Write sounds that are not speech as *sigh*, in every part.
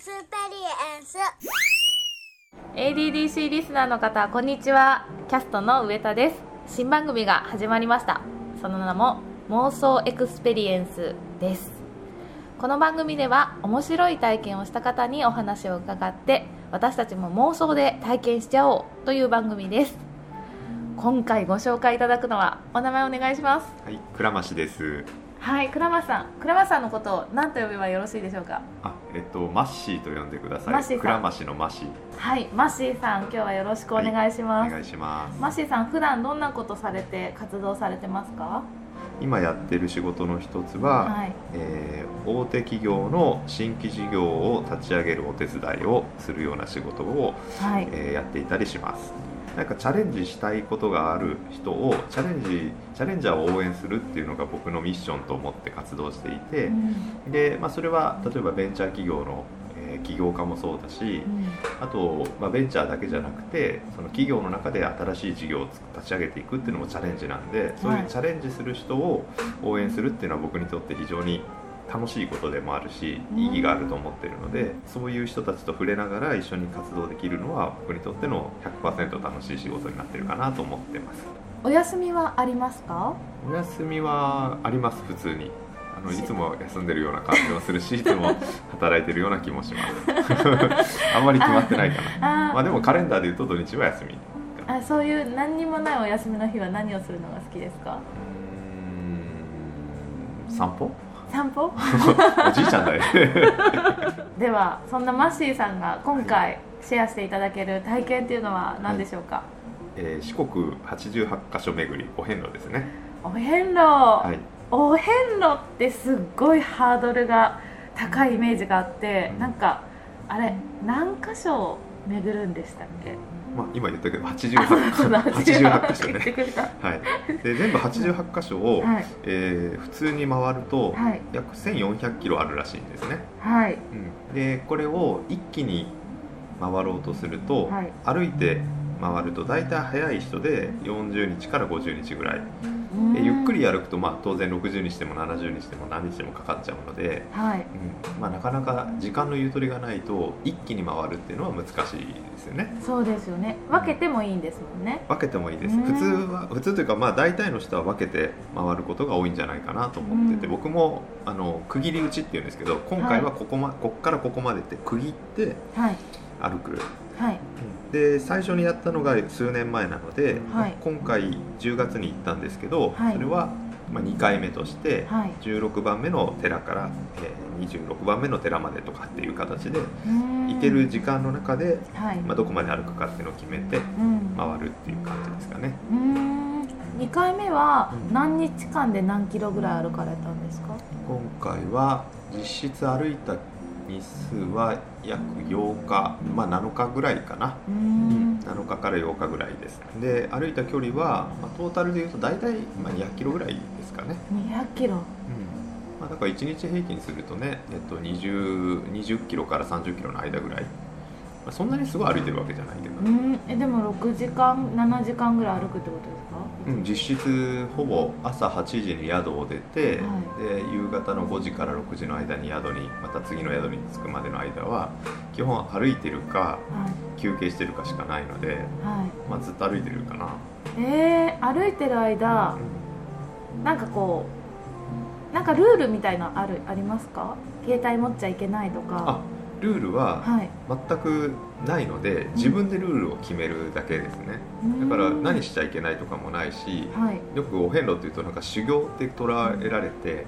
スペリエンス。ADDC リスナーの方こんにちは。キャストの上田です。新番組が始まりました。その名も妄想エクスペリエンスです。この番組では面白い体験をした方にお話を伺って私たちも妄想で体験しちゃおうという番組です。今回ご紹介いただくのはお名前お願いします。はい、倉増です。はい倉松さん倉松さんのことを何と呼べばよろしいでしょうか？あ、えっとマッシーと呼んでください。マッシーさん倉増のマッシー。はいマッシーさん今日はよろしくお願いします、お願いします。マッシーさん普段どんなことされて活動されてますか？今やってる仕事の一つは、はいえー大手企業の新規事業を立ち上げるお手伝いをするような仕事を、はいえーやっていたりします。なんかチャレンジしたいことがある人をチャレンジチャレンジャーを応援するっていうのが僕のミッションと思って活動していて、うん。で、まあ、それは例えばベンチャー企業の、えー起業家もそうだし、あと、まあ、ベンチャーだけじゃなくてその企業の中で新しい事業を立ち上げていくっていうのもチャレンジなんでそういうチャレンジする人を応援するっていうのは僕にとって非常に楽しいことでもあるしうん。意義があると思ってるのでそういう人たちと触れながら一緒に活動できるのは僕にとっての100%楽しい仕事になってるかなと思ってます。お休みはありますか？お休みはあります普通に。あのいつも休んでるような感じもするし *laughs* いつも働いてるような気もします。*laughs* あんまり決まってないかな。まあでもカレンダーでいうと土日は休みうあそういう何にもないお休みの日は何をするのが好きですか？ーん散歩？散歩？*laughs* おじいちゃんだよ。*laughs* ではそんなマッシーさんが今回シェアしていただける体験っていうのは何でしょうか、えー四国88カ所巡りお遍路ですね。お遍路、はい。お遍路ってすっごいハードルが高いイメージがあって、うん。なんかあれ何箇所巡るんでしたっけ？まあ今言ったけどあ88そうだ88箇所ね。はい。で全部88箇所を、はい。えー普通に回るとはい。約1400キロあるらしいんですね。はい。うん。でこれを一気に回ろうとすると、はい。歩いて回ると大体早い人で40日から50日ぐらいでゆっくり歩くと、まあ、当然60にしても70にしても何日もかかっちゃうので、はい。うん。まあ、なかなか時間のゆとりがないと一気に回るっていうのは難しいですよね。そうですよね。分けてもいいんですもんね。分けてもいいです。うん。普通は普通というかまあ大体の人は分けて回ることが多いんじゃないかなと思ってて、うん。僕もあの区切り打ちっていうんですけど今回はここ,、まここからここまでって区切ってはい。歩くはいで最初にやったのが数年前なので、はい。今回10月に行ったんですけど、はい。それはまあ2回目としてはい。16番目の寺から、えー26番目の寺までとかっていう形で行行ける時間の中で、はい。まあ、どこまで歩くかっていうのを決めてうん。回るっていう感じですかね。うーん。2回目はうん。何日間で何キロぐらい歩かれたんですか？今回は実質歩いた日数は約8日、まあ、7日ぐらいかな。うーん。7日から8日ぐらいです。で歩いた距離は、まあ、トータルでいうと大体、まあ、200キロぐらいですかね、200キロ。うん。まあ、だから1日平均するとね、えっと、20, 20キロから30キロの間ぐらい、まあ、そんなにすごい歩いてるわけじゃないけど。ね、うん。えでも6時間7時間ぐらい歩くってことですか？うん、実質ほぼ朝8時に宿を出て、はで夕方の5時から6時の間に宿にまた次の宿に着くまでの間は基本歩いてるかはい。休憩してるかしかないので、はまあ、ずっと歩いてるかな、いえー、歩いてる間うん。なんかこうなんかルールみたいなあるありますか？携帯持っちゃいけないとあかルールははい。全くないので自分でルールを決めるだけですね。だから何しちゃいけないとかもないしはい。よくお遍路っていうとなんか修行って捉えられて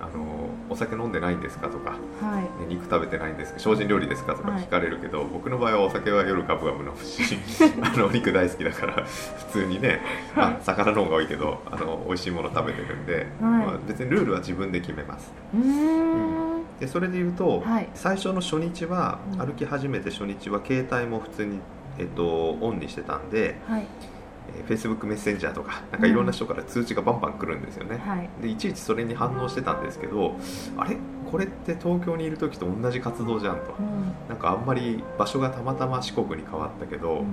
あのお酒飲んでないんですかとかはい。ね肉食べてないんですか精進料理ですかとかはい。聞かれるけど、僕の場合はお酒は夜ガブガブ飲むし *laughs* あのお肉大好きだから普通にね、まあ、魚の方が多いけどあの美味しいもの食べてるんで、まあ、別にルールは自分で決めます。うーんでそれで言うと、はい。最初の初日はうん。歩き始めて初日は携帯も普通に、えっと、オンにしてたんで、はい。えー、Facebook メッセンジャーとかなんかいろんな人から通知がバンバン来るんですよね、はい。でいちいちそれに反応してたんですけどあれ？これって東京にいる時と同じ活動じゃんと。うん。なんかあんまり場所がたまたま四国に変わったけど、うん。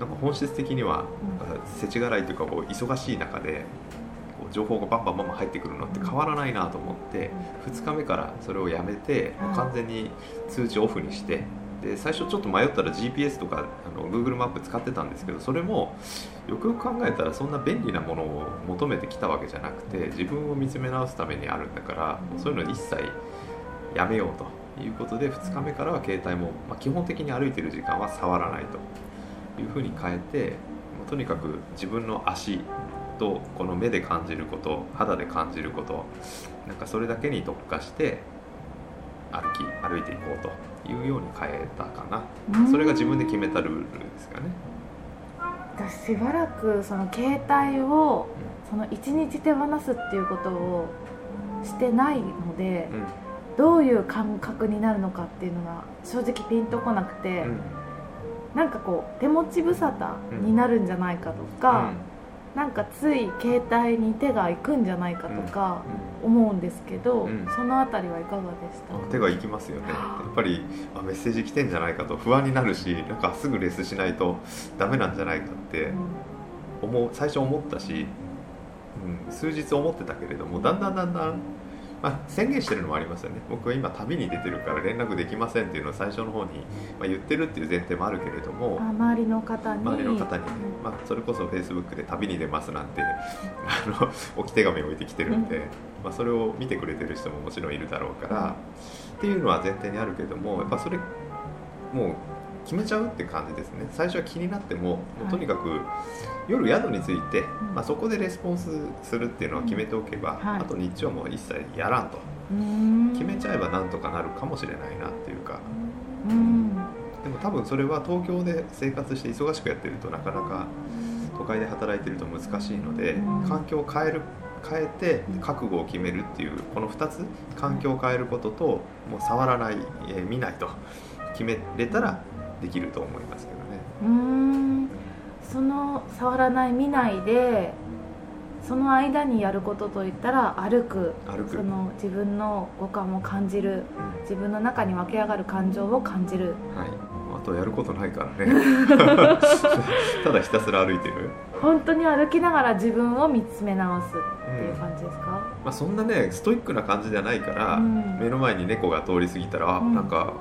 なんか本質的には世知辛いというかこう忙しい中でこ情報がバンバンバンバン入ってくるのって変わらないなと思って2日目からそれをやめてもう完全に通知オフにしてで最初ちょっと迷ったら GPS とかあの Google マップ使ってたんですけどそれもよくよく考えたらそんな便利なものを求めてきたわけじゃなくて自分を見つめ直すためにあるんだからそういうの一切やめようということで2日目からは携帯も、ま、基本的に歩いてる時間は触らないというふうに変えてとにかく自分の足とこの目で感じること肌で感じることなんかそれだけに特化して歩き歩いていこうというように変えたかな。それが自分で決めたルールですかね。私しばらくその携帯をその一日手放すっていうことをしてないので、うん。どういう感覚になるのかっていうのが正直ピンとこなくて、うん、なんかこう手持ち無沙汰になるんじゃないかとか、うん、なんかつい携帯に手がいくんじゃないかとか思うんですけど、うん、その辺りはいかがでした手がいきますよね。やっぱりあメッセージ来てんじゃないかと不安になるしなんかすぐレスしないとダメなんじゃないかって思う最初思ったし、うん、数日思ってたけれどもだんだんだんだんまあ、宣言してるのもありますよね。僕は今旅に出てるから連絡できませんっていうのを最初の方に、まあ、言ってるっていう前提もあるけれども周りの方に。周りの方に。ね、まあ、それこそフェイスブックで旅に出ますなんてあの置き手紙置いてきてるんで、まあ、それを見てくれてる人ももちろんいるだろうから、っていうのは前提にあるけどもやっぱそれもう決めちゃうって感じですね。最初は気になってももうとにかく夜宿について、まあ、そこでレスポンスするっていうのは決めておけば、はい、あと日中はもう一切やらんと。決めちゃえばなんとかなるかもしれないなっていうか。でも多分それは東京で生活して忙しくやってるとなかなか都会で働いてると難しいので環境を変える変えて覚悟を決めるっていうこの2つ環境を変えることともう触らない、えー、見ないと決めれたらできると思いますけどね。うん。その触らない見ないでその間にやることといったら歩く。その自分の五感を感じる、うん、自分の中に湧き上がる感情を感じる、はい、あとやることないからね。*laughs* ただひたすら歩いてる。本当に歩きながら自分を見つめ直すっていう感じですか、うん、まあ、そんなねストイックな感じじゃないから、うん、目の前に猫が通り過ぎたら、うん、なんか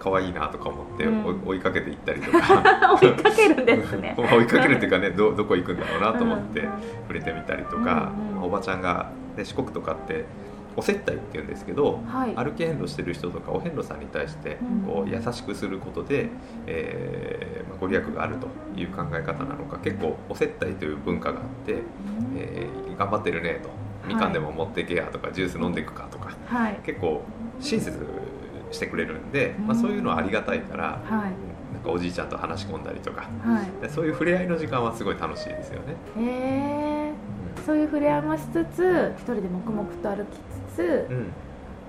可愛いなとか思って追いかけていったりとか、*laughs* 追いかけるんですね。*laughs* 追いかけるっていうかねどどこ行くんだろうなと思って触れてみたりとか、おばちゃんが、ね、四国とかってお接待っていうんですけど、はい、歩き遍路してる人とかお遍路さんに対してこう優しくすることで、えーまあ、ご利益があるという考え方なのか結構お接待という文化があって、えー、頑張ってるねとみかんでも持っていけやとか、ジュース飲んでいくかとか、はい、結構親切してくれるんで、まあ、そういうのはありがたいから、はい、なんかおじいちゃんと話し込んだりとか、はい、そういう触れ合いの時間はすごい楽しいですよね。へそういう触れ合いもしつつ一人で黙々と歩きつ、うん、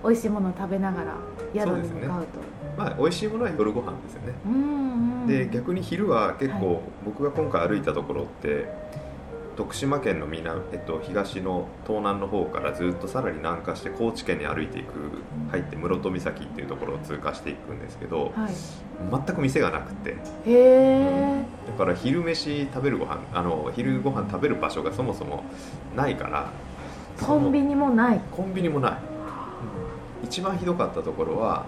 美味しいものを食べながら宿に向かうと、ね、まあ美味しいものは夜ご飯ですよね、うんうん、で逆に昼は結構、はい、僕が今回歩いたところって徳島県の南、えっと、東の東南の方からずっとさらに南下して高知県に歩いていく入って室戸岬っていうところを通過していくんですけど、はい、全く店がなくて。へえ、だから昼飯食べるご飯あの昼ご飯食べる場所がそもそもないからコンビニもない。コンビニもない、うん、一番ひどかったところは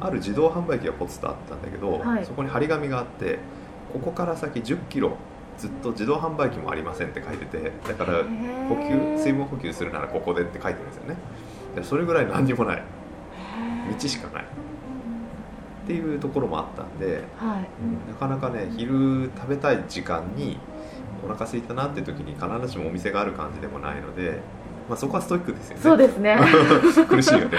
ある自動販売機がポツとあったんだけど、はい、そこに張り紙があってここから先1 0キロずっと自動販売機もありませんって書いててだから補給水分補給するならここでって書いてるんですよね。でそれぐらい何にもない。道しかない。っていうところもあったんで、はい、なかなかね昼食べたい時間にお腹空いたなって時に必ずしもお店がある感じでもないのでまあ、そこはストイックですよね。そうですね。*laughs* 苦しいよね。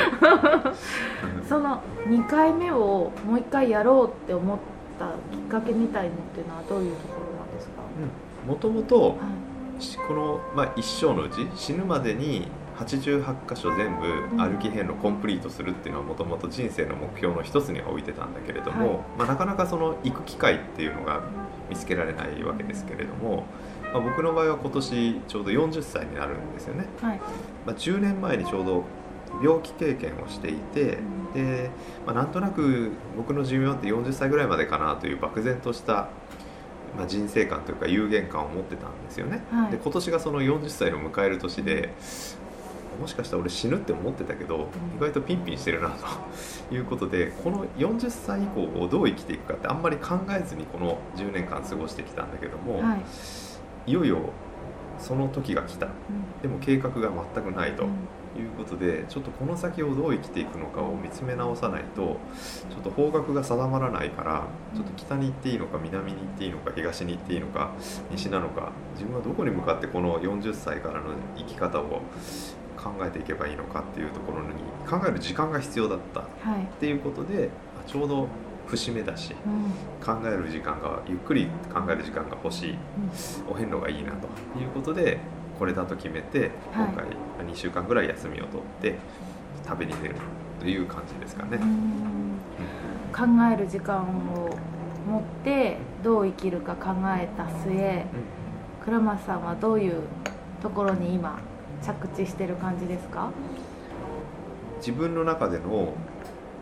*laughs* その2回目をもう1回やろうって思ったきっかけみたいのっていうのはどういうところなんですか？もともとこの、まあ、一生のうち死ぬまでに88箇所全部歩き遍路コンプリートするっていうのはもともと人生の目標の一つには置いてたんだけれども、はい、まあ、なかなかその行く機会っていうのが見つけられないわけですけれども、まあ、僕の場合は今年ちょうど40歳になるんですよね、はい、まあ、10年前にちょうど病気経験をしていて、で、まあ、なんとなく僕の寿命って40歳ぐらいまでかなという漠然としたまあ、人生観というか有限感を持ってたんですよね、はい。で今年がその40歳を迎える年でもしかしたら俺死ぬって思ってたけど意外とピンピンしてるなと。*laughs* いうことでこの40歳以降をどう生きていくかってあんまり考えずにこの10年間過ごしてきたんだけども、はいい、よいよその時が来た。うん。でも計画が全くないと。うん。いうことでちょっとこの先をどう生きていくのかを見つめ直さないとちょっと方角が定まらないからちょっと北に行っていいのか南に行っていいのか東に行っていいのか西なのか自分はどこに向かってこの40歳からの生き方を考えていけばいいのかっていうところに考える時間が必要だった。っはい。ていうことであちょうど節目だしうん。考える時間がゆっくり考える時間が欲しい。お遍路がいいなということでこれだと決めて今回2週間ぐらい休みを取って旅に出るという感じですかね。う。ん。考える時間を持ってどう生きるか考えた末倉松さんはどういうところに今着地してる感じですか？自分の中での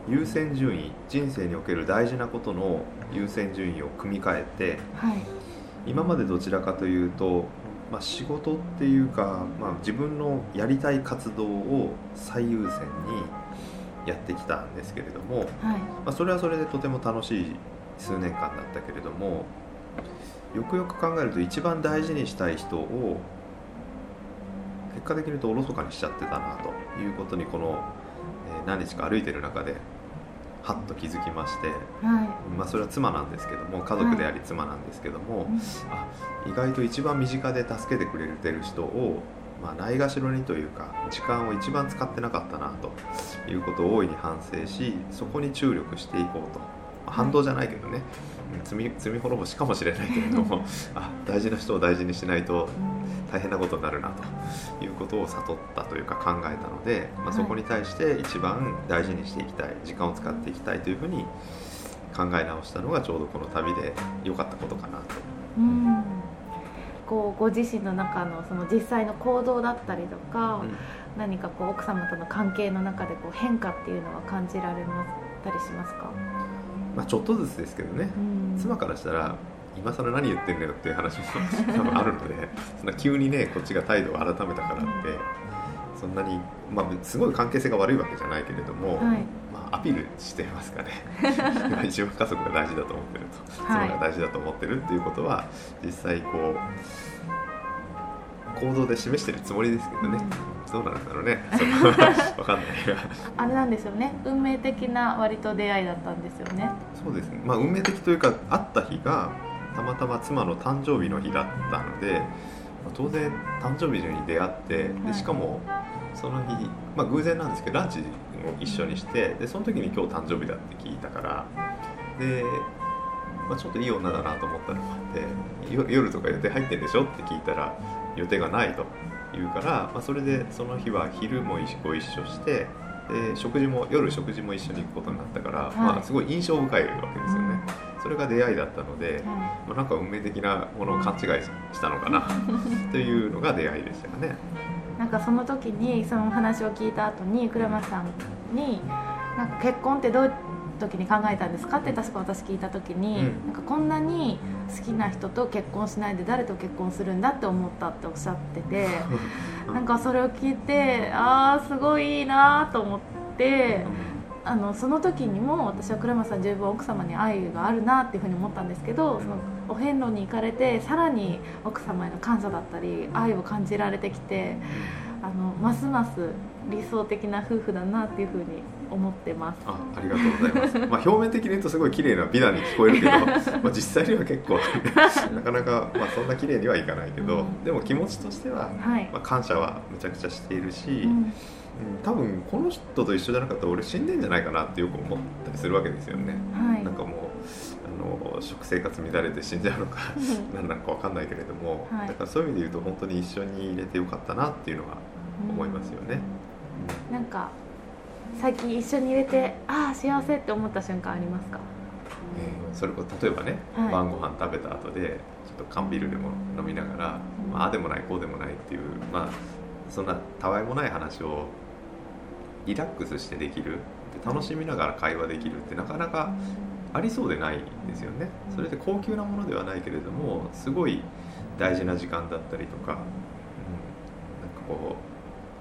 優先順位人生における大事なことの優先順位を組み替えてはい。今までどちらかというと、まあ、仕事っていうか、まあ、自分のやりたい活動を最優先にやってきたんですけれども、はい。まあ、それはそれでとても楽しい数年間だったけれどもよくよく考えると一番大事にしたい人を結果的に言うとおろそかにしちゃってたなということにこの、えー何日か歩いてる中ではっと気づきまして、はまあ、それは妻なんですけども家族であり妻なんですけども、あ意外と一番身近で助けてくれてる人を、まあ、ないがしろにというか時間を一番使ってなかったなということを大いに反省しそこに注力していこうと、まあ反動じゃないけどね、罪罪滅ぼしかもしれないけれども *laughs* あ大事な人を大事にしないと大変なことになるなということを悟ったというか考えたので、まあ、そこに対して一番大事にしていきたい時間を使っていきたいというふうに考え直したのがちょうどこの旅で良かったことかなと。うん。こうご自身の中のその実際の行動だったりとか、何かこう奥様との関係の中でこう変化っていうのは感じられまったりしますか、まあ、ちょっとずつですけどね。うん。妻からしたら今更何言ってんのよっていう話も多分あるので *laughs* そんな急にねこっちが態度を改めたからってそんなに、まあ、すごい関係性が悪いわけじゃないけれども、はい。まあ、アピールしてますかね。今一番家族が大事だと思ってると。はい。妻が大事だと思ってるっていうことは実際こう行動で示してるつもりですけどね、どうなんだろうね。わかんないが。あれなんですよね。運命的な割と出会いだったんですよね。そうですね、まあ、運命的というか会った日がたまたま妻の誕生日の日だったので、まあ当然誕生日に出会ってはい。でしかもその日、まあ、偶然なんですけどランチを一緒にしてでその時に今日誕生日だって聞いたからで、まあ、ちょっといい女だなと思ったのもあってよ夜とか予定入ってんでしょって聞いたら予定がないと言うから、まあ、それでその日は昼もご一緒してで食事も夜食事も一緒に行くことになったから、い。まあ、すごい印象深いわけですよね、それが出会いだったので、はまあ、なんか運命的なものを勘違いしたのかな *laughs* というのが出会いでしたかね。い、なんかその時にその話を聞いた後に倉松さんに「なんか結婚ってどういう時に考えたんですか?」って確か私聞いた時に、うんなんかこんなに好きな人と結婚しないで誰と結婚するんだって思ったっておっしゃってて *laughs* なんかそれを聞いてああすごいいいなと思って。あのその時にも私は倉松さん十分奥様に愛があるなっていうふうに思ったんですけどそのお遍路に行かれてさらに奥様への感謝だったり愛を感じられてきてあのますます理想的な夫婦だなっていうふうに思ってます。あありがとうございます。*laughs* まあ表面的に言うとすごい綺麗な美談に聞こえるけど、*laughs* まあ実際には結構 *laughs* なかなかまあそんな綺麗にはいかないけど、うん。でも気持ちとしては、はい、まあ、感謝はむちゃくちゃしているし、うんうん多分この人と一緒じゃなかったら俺死んでんじゃないかなってよく思ったりするわけですよね。はい。なんかもうあの食生活乱れて死んじゃうのか何なのかわかんないけれども、はい。だからそういう意味で言うと本当に一緒に入れてよかったなっていうのは思いますよね。なんか最近一緒に入れてああ幸せって思った瞬間ありますか？えーそれこそ例えばね、はい。晩ご飯食べた後でちょっと缶ビールでも飲みながら、まあああでもないこうでもないっていうまあそんなたわいもない話をリラックスしてできる楽しみながら会話できるってなかなかありそうでないんですよね。それで高級なものではないけれどもすごい大事な時間だったりとか、うん、なんかこ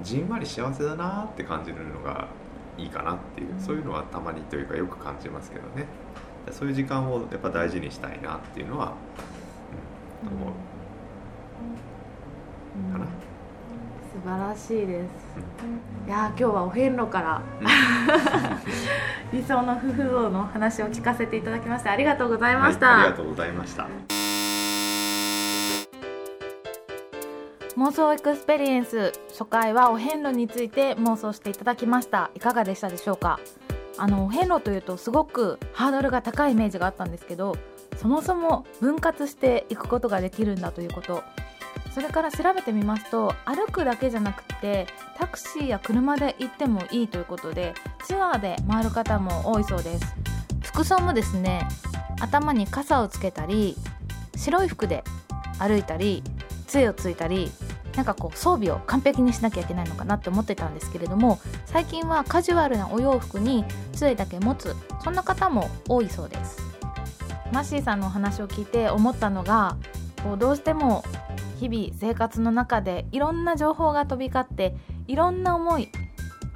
うじんわり幸せだなって感じるのがいいかなっていうそういうのはたまにというかよく感じますけどね。そういう時間をやっぱ大事にしたいなっていうのは、うん、思う。かな。素晴らしいです、いや今日はお遍路から。理想の夫婦像の話を聞かせていただきましてありがとうございました、はい、ありがとうございました。妄想エクスペリエンス初回はお遍路について妄想していただきました。いかがでしたでしょうか？あのお遍路というとすごくハードルが高いイメージがあったんですけどそもそも分割していくことができるんだということそれから調べてみますと歩くだけじゃなくてタクシーや車で行ってもいいということでツアーで回る方も多いそうです。服装もですね頭に傘をつけたり白い服で歩いたり杖をついたりなんかこう装備を完璧にしなきゃいけないのかなって思ってたんですけれども最近はカジュアルなお洋服に杖だけ持つそんな方も多いそうです。マッシーさんのお話を聞いて思ったのがこうどうしても日々生活の中でいろんな情報が飛び交っていろんな思い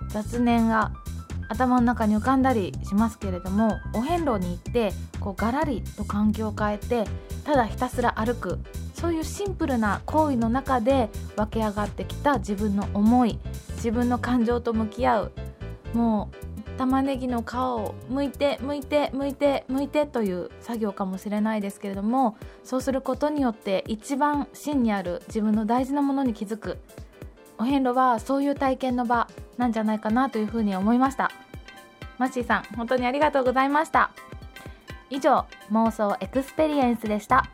雑念が頭の中に浮かんだりしますけれどもお遍路に行ってこうガラリと環境を変えてただひたすら歩く。そういうシンプルな行為の中で湧き上がってきた自分の思い自分の感情と向き合う。もう玉ねぎの皮を剥いて剥いて剥いて剥いてという作業かもしれないですけれどもそうすることによって一番真にある自分の大事なものに気づくお遍路はそういう体験の場なんじゃないかなというふうに思いました。マッシーさん本当にありがとうございました。以上妄想エクスペリエンスでした。